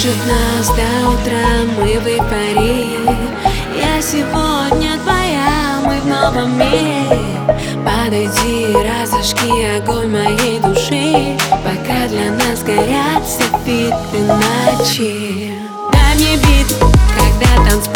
Кружит нас до утра, мы в эйфории Я сегодня твоя, мы в новом мире. Подойди, разожги огонь моей души. Пока для нас горят софиты ночи. Дай мне бит, когда танцпол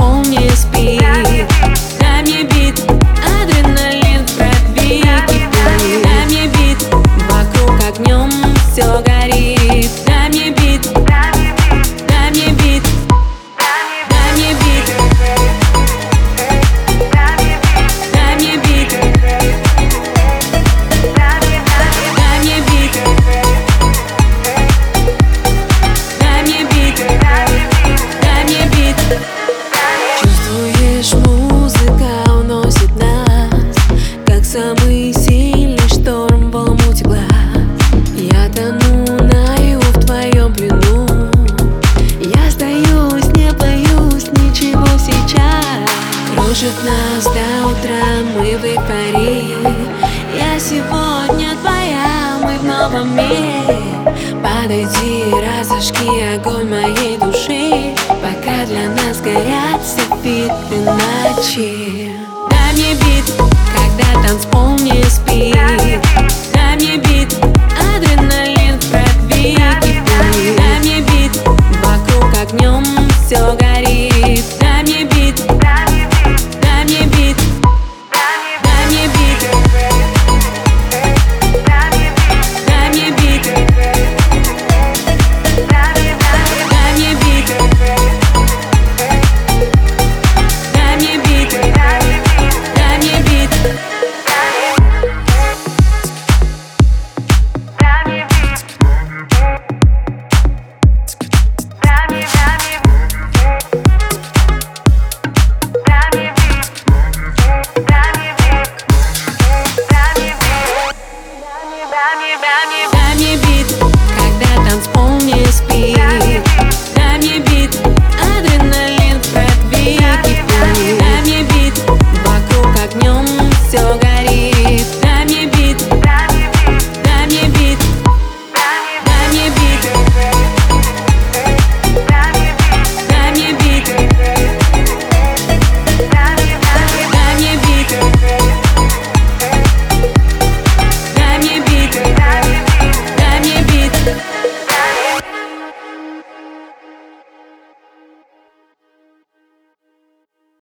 Держит нас до утра, мы в эйфории. Я сегодня твоя, мы в новом мире. Подойди, разожги огонь моей души. Пока для нас горят софиты ночи.